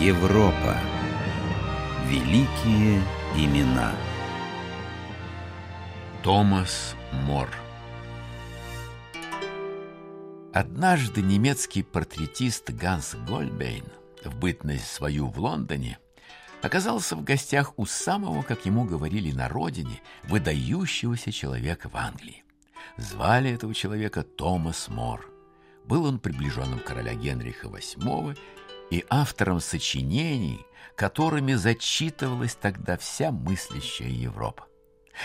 Европа. Великие имена. Томас Мор Однажды немецкий портретист Ганс Гольбейн в бытность свою в Лондоне оказался в гостях у самого, как ему говорили на родине, выдающегося человека в Англии. Звали этого человека Томас Мор. Был он приближенным короля Генриха VIII и автором сочинений, которыми зачитывалась тогда вся мыслящая Европа.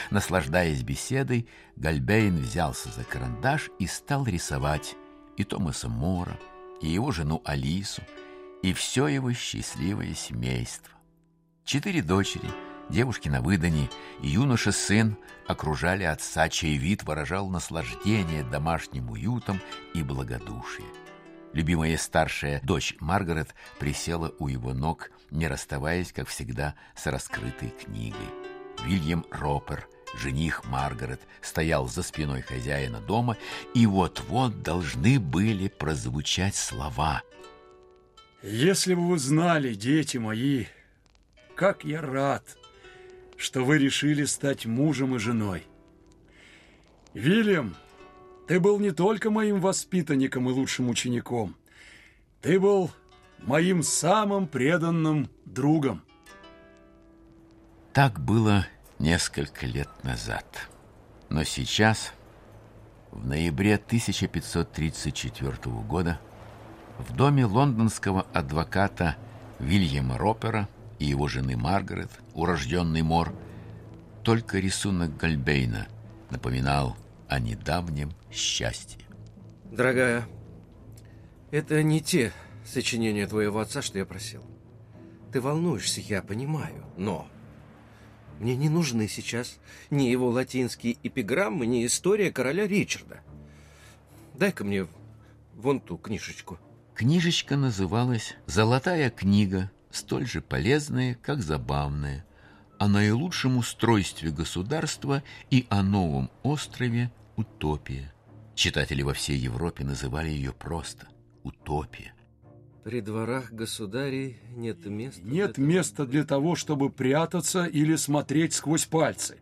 Наслаждаясь беседой, Гальбейн взялся за карандаш и стал рисовать и Томаса Мора, и его жену Алису, и все его счастливое семейство. Четыре дочери, девушки на выдании и юноша-сын окружали отца, чей вид выражал наслаждение домашним уютом и благодушие. Любимая старшая дочь Маргарет присела у его ног, не расставаясь, как всегда, с раскрытой книгой. Вильям Ропер, жених Маргарет, стоял за спиной хозяина дома, и вот-вот должны были прозвучать слова. «Если бы вы знали, дети мои, как я рад, что вы решили стать мужем и женой. Вильям, ты был не только моим воспитанником и лучшим учеником. Ты был моим самым преданным другом. Так было несколько лет назад. Но сейчас, в ноябре 1534 года, в доме лондонского адвоката Вильяма Ропера и его жены Маргарет, урожденный Мор, только рисунок Гальбейна напоминал о недавнем счастье. Дорогая, это не те сочинения твоего отца, что я просил. Ты волнуешься, я понимаю, но мне не нужны сейчас ни его латинские эпиграммы, ни история короля Ричарда. Дай-ка мне вон ту книжечку. Книжечка называлась «Золотая книга», столь же полезная, как забавная, о наилучшем устройстве государства и о новом острове утопия. Читатели во всей Европе называли ее просто утопия. При дворах государей нет места... Нет для места того, для того, чтобы прятаться или смотреть сквозь пальцы.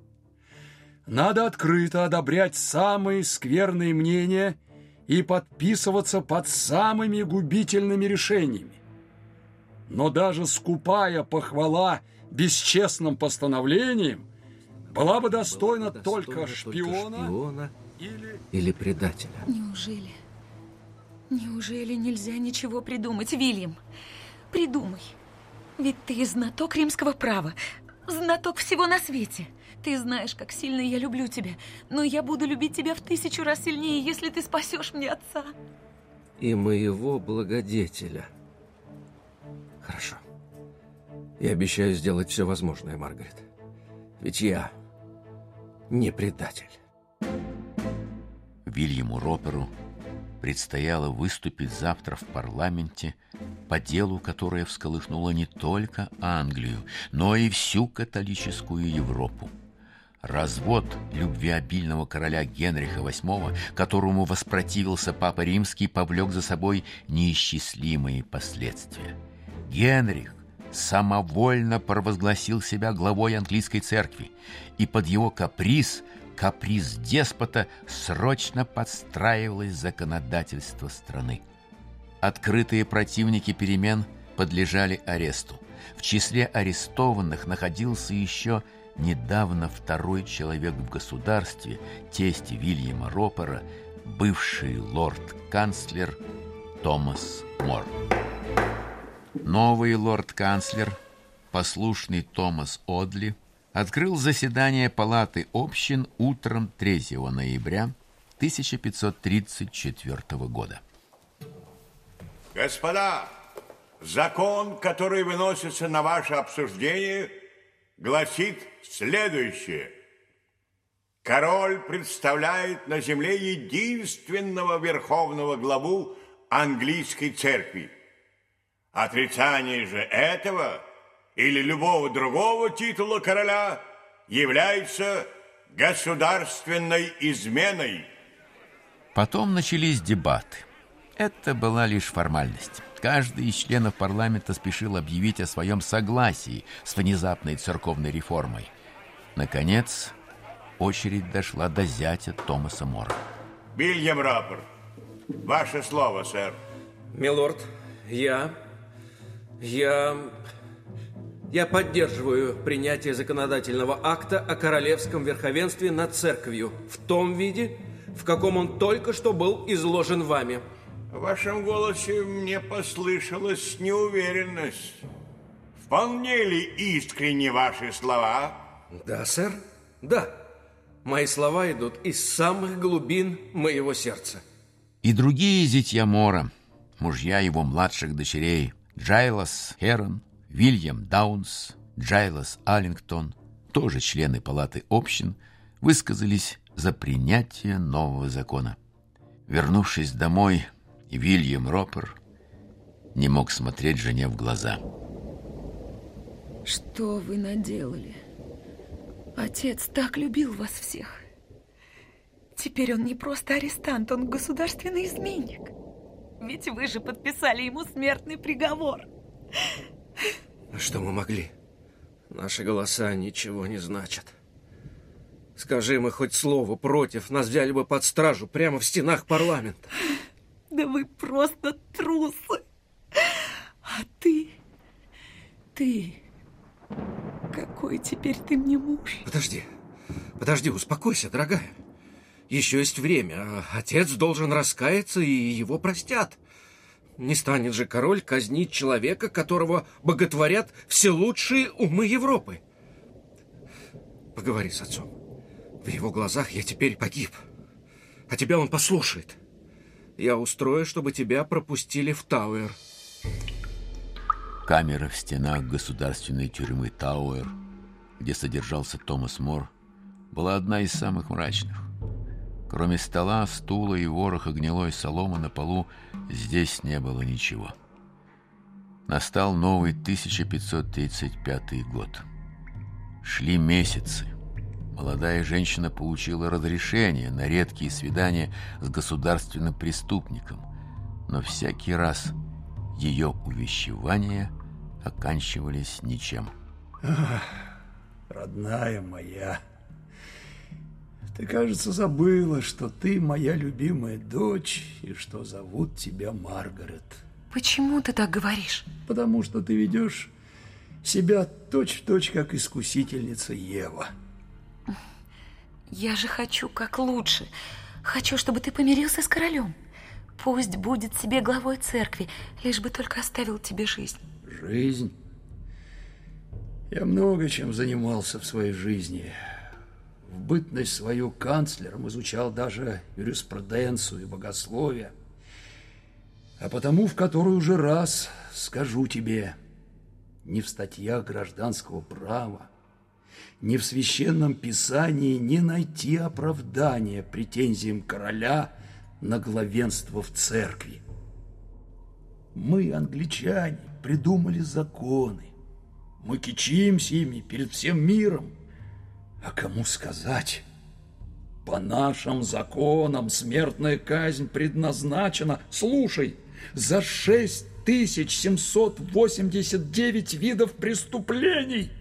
Надо открыто одобрять самые скверные мнения и подписываться под самыми губительными решениями. Но даже скупая похвала бесчестным постановлением была бы достойна, была достойна только шпиона, только шпиона или... или предателя. Неужели? Неужели нельзя ничего придумать, Вильям? Придумай. Ведь ты знаток римского права, знаток всего на свете. Ты знаешь, как сильно я люблю тебя, но я буду любить тебя в тысячу раз сильнее, если ты спасешь мне отца. И моего благодетеля. Хорошо. Я обещаю сделать все возможное, Маргарет. Ведь я не предатель. Вильяму Роперу предстояло выступить завтра в парламенте по делу, которое всколыхнуло не только Англию, но и всю католическую Европу. Развод любвеобильного короля Генриха VIII, которому воспротивился Папа Римский, повлек за собой неисчислимые последствия. Генрих самовольно провозгласил себя главой английской церкви, и под его каприз – каприз деспота срочно подстраивалось законодательство страны. Открытые противники перемен подлежали аресту. В числе арестованных находился еще недавно второй человек в государстве, тесть Вильяма Ропера, бывший лорд-канцлер Томас Мор. Новый лорд-канцлер, послушный Томас Одли – открыл заседание Палаты общин утром 3 ноября 1534 года. Господа, закон, который выносится на ваше обсуждение, гласит следующее. Король представляет на земле единственного верховного главу английской церкви. Отрицание же этого – или любого другого титула короля является государственной изменой. Потом начались дебаты. это была лишь формальность. Каждый из членов парламента спешил объявить о своем согласии с внезапной церковной реформой. Наконец, очередь дошла до зятя Томаса Мора. Вильям Раппорт, ваше слово, сэр. Милорд, я... Я... Я поддерживаю принятие законодательного акта о королевском верховенстве над церковью в том виде, в каком он только что был изложен вами. В вашем голосе мне послышалась неуверенность. Вполне ли искренни ваши слова? Да, сэр, да. Мои слова идут из самых глубин моего сердца. И другие зятья Мора, мужья его младших дочерей, Джайлас Херон, Вильям Даунс, Джайлас Аллингтон, тоже члены палаты общин, высказались за принятие нового закона. Вернувшись домой, Вильям Ропер не мог смотреть жене в глаза. Что вы наделали? Отец так любил вас всех. Теперь он не просто арестант, он государственный изменник. Ведь вы же подписали ему смертный приговор. Что мы могли? Наши голоса ничего не значат. Скажи мы хоть слово против, нас взяли бы под стражу прямо в стенах парламента. Да вы просто трусы. А ты... Ты... Какой теперь ты мне муж? Подожди. Подожди, успокойся, дорогая. Еще есть время. Отец должен раскаяться, и его простят. Не станет же король казнить человека, которого боготворят все лучшие умы Европы. Поговори с отцом. В его глазах я теперь погиб. А тебя он послушает. Я устрою, чтобы тебя пропустили в Тауэр. Камера в стенах государственной тюрьмы Тауэр, где содержался Томас Мор, была одна из самых мрачных. Кроме стола, стула и вороха гнилой соломы на полу, здесь не было ничего. Настал новый 1535 год. Шли месяцы. Молодая женщина получила разрешение на редкие свидания с государственным преступником, но всякий раз ее увещевания оканчивались ничем. Ах, родная моя, ты, кажется, забыла, что ты моя любимая дочь и что зовут тебя Маргарет. Почему ты так говоришь? Потому что ты ведешь себя точь-в-точь, -точь, как искусительница Ева. Я же хочу как лучше. Хочу, чтобы ты помирился с королем. Пусть будет себе главой церкви, лишь бы только оставил тебе жизнь. Жизнь? Я много чем занимался в своей жизни бытность свою канцлером изучал даже юриспруденцию и богословие. А потому в который уже раз скажу тебе, ни в статьях гражданского права, ни в священном писании не найти оправдания претензиям короля на главенство в церкви. Мы, англичане, придумали законы. Мы кичимся ими перед всем миром. А кому сказать? По нашим законам смертная казнь предназначена, слушай, за 6789 видов преступлений,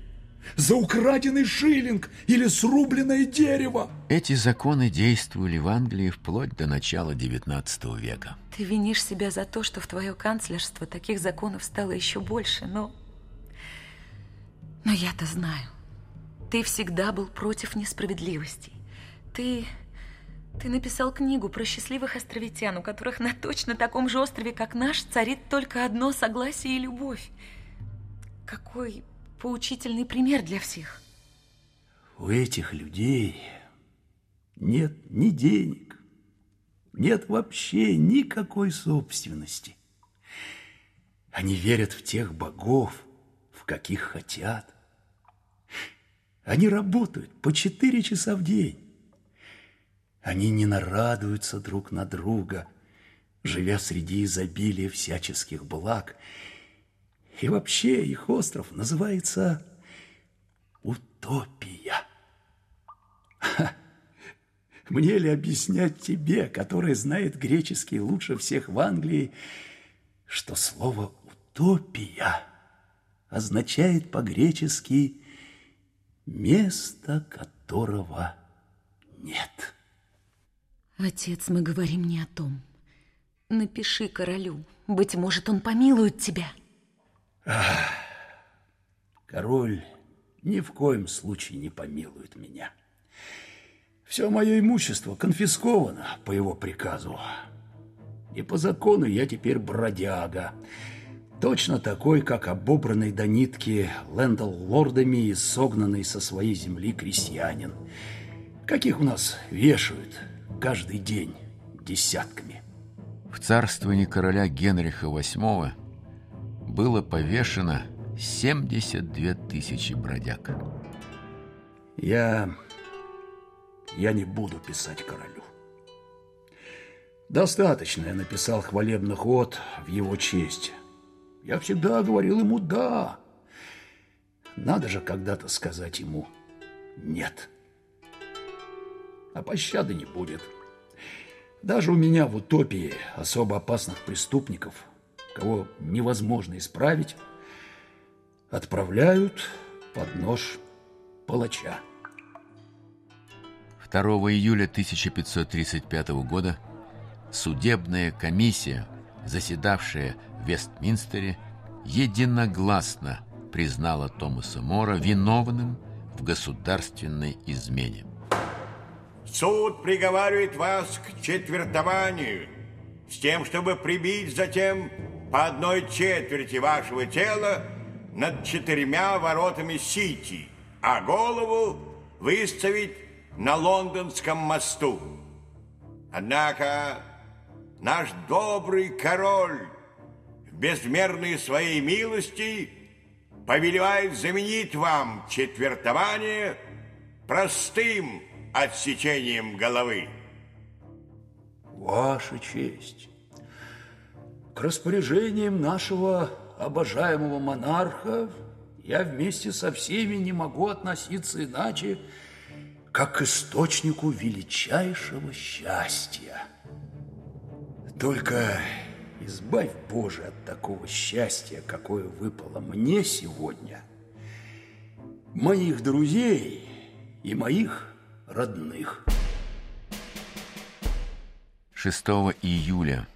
за украденный шиллинг или срубленное дерево. Эти законы действовали в Англии вплоть до начала XIX века. Ты винишь себя за то, что в твое канцлерство таких законов стало еще больше, но... Но я-то знаю. Ты всегда был против несправедливости. Ты... Ты написал книгу про счастливых островитян, у которых на точно таком же острове, как наш, царит только одно согласие и любовь. Какой поучительный пример для всех. У этих людей нет ни денег, нет вообще никакой собственности. Они верят в тех богов, в каких хотят. Они работают по четыре часа в день. Они не нарадуются друг на друга, живя среди изобилия всяческих благ. И вообще их остров называется Утопия. Мне ли объяснять тебе, который знает греческий лучше всех в Англии, что слово «утопия» означает по-гречески «место которого нет». Отец, мы говорим не о том. Напиши королю. Быть может, он помилует тебя. Король ни в коем случае не помилует меня. Все мое имущество конфисковано по его приказу. И по закону я теперь бродяга. Точно такой, как обобранный до нитки лордами и согнанный со своей земли крестьянин. Каких у нас вешают каждый день десятками. В царствовании короля Генриха VIII было повешено 72 тысячи бродяг. Я... я не буду писать королю. Достаточно я написал хвалебный ход в его честь. Я всегда говорил ему «да». Надо же когда-то сказать ему «нет». А пощады не будет. Даже у меня в утопии особо опасных преступников, кого невозможно исправить, отправляют под нож палача. 2 июля 1535 года судебная комиссия, заседавшая в Вестминстере, единогласно признала Томаса Мора виновным в государственной измене. Суд приговаривает вас к четвертованию с тем, чтобы прибить затем по одной четверти вашего тела над четырьмя воротами Сити, а голову выставить на лондонском мосту. Однако наш добрый король безмерной своей милости повелевает заменить вам четвертование простым отсечением головы. Ваша честь, к распоряжениям нашего обожаемого монарха я вместе со всеми не могу относиться иначе, как к источнику величайшего счастья. Только избавь, Боже, от такого счастья, какое выпало мне сегодня, моих друзей и моих родных. 6 июля,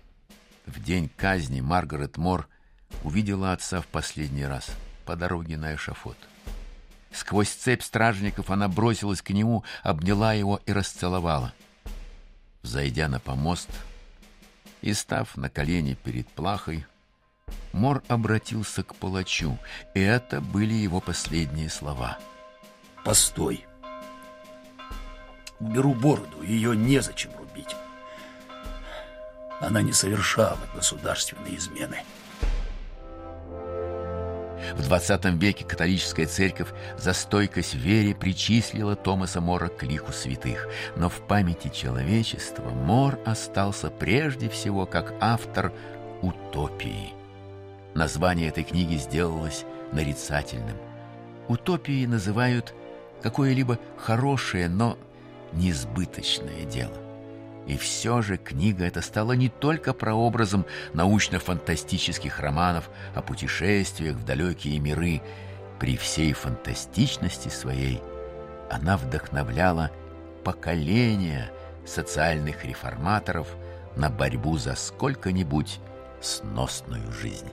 в день казни, Маргарет Мор увидела отца в последний раз по дороге на эшафот. Сквозь цепь стражников она бросилась к нему, обняла его и расцеловала. Зайдя на помост и став на колени перед плахой, Мор обратился к палачу, и это были его последние слова. «Постой!» Беру бороду, ее незачем рубить. Она не совершала государственной измены. В 20 веке католическая церковь за стойкость в вере причислила Томаса Мора к лику святых, но в памяти человечества Мор остался прежде всего как автор «Утопии». Название этой книги сделалось нарицательным. Утопией называют какое-либо хорошее, но несбыточное дело. И все же книга эта стала не только прообразом научно-фантастических романов о путешествиях в далекие миры. При всей фантастичности своей она вдохновляла поколения социальных реформаторов на борьбу за сколько-нибудь сносную жизнь.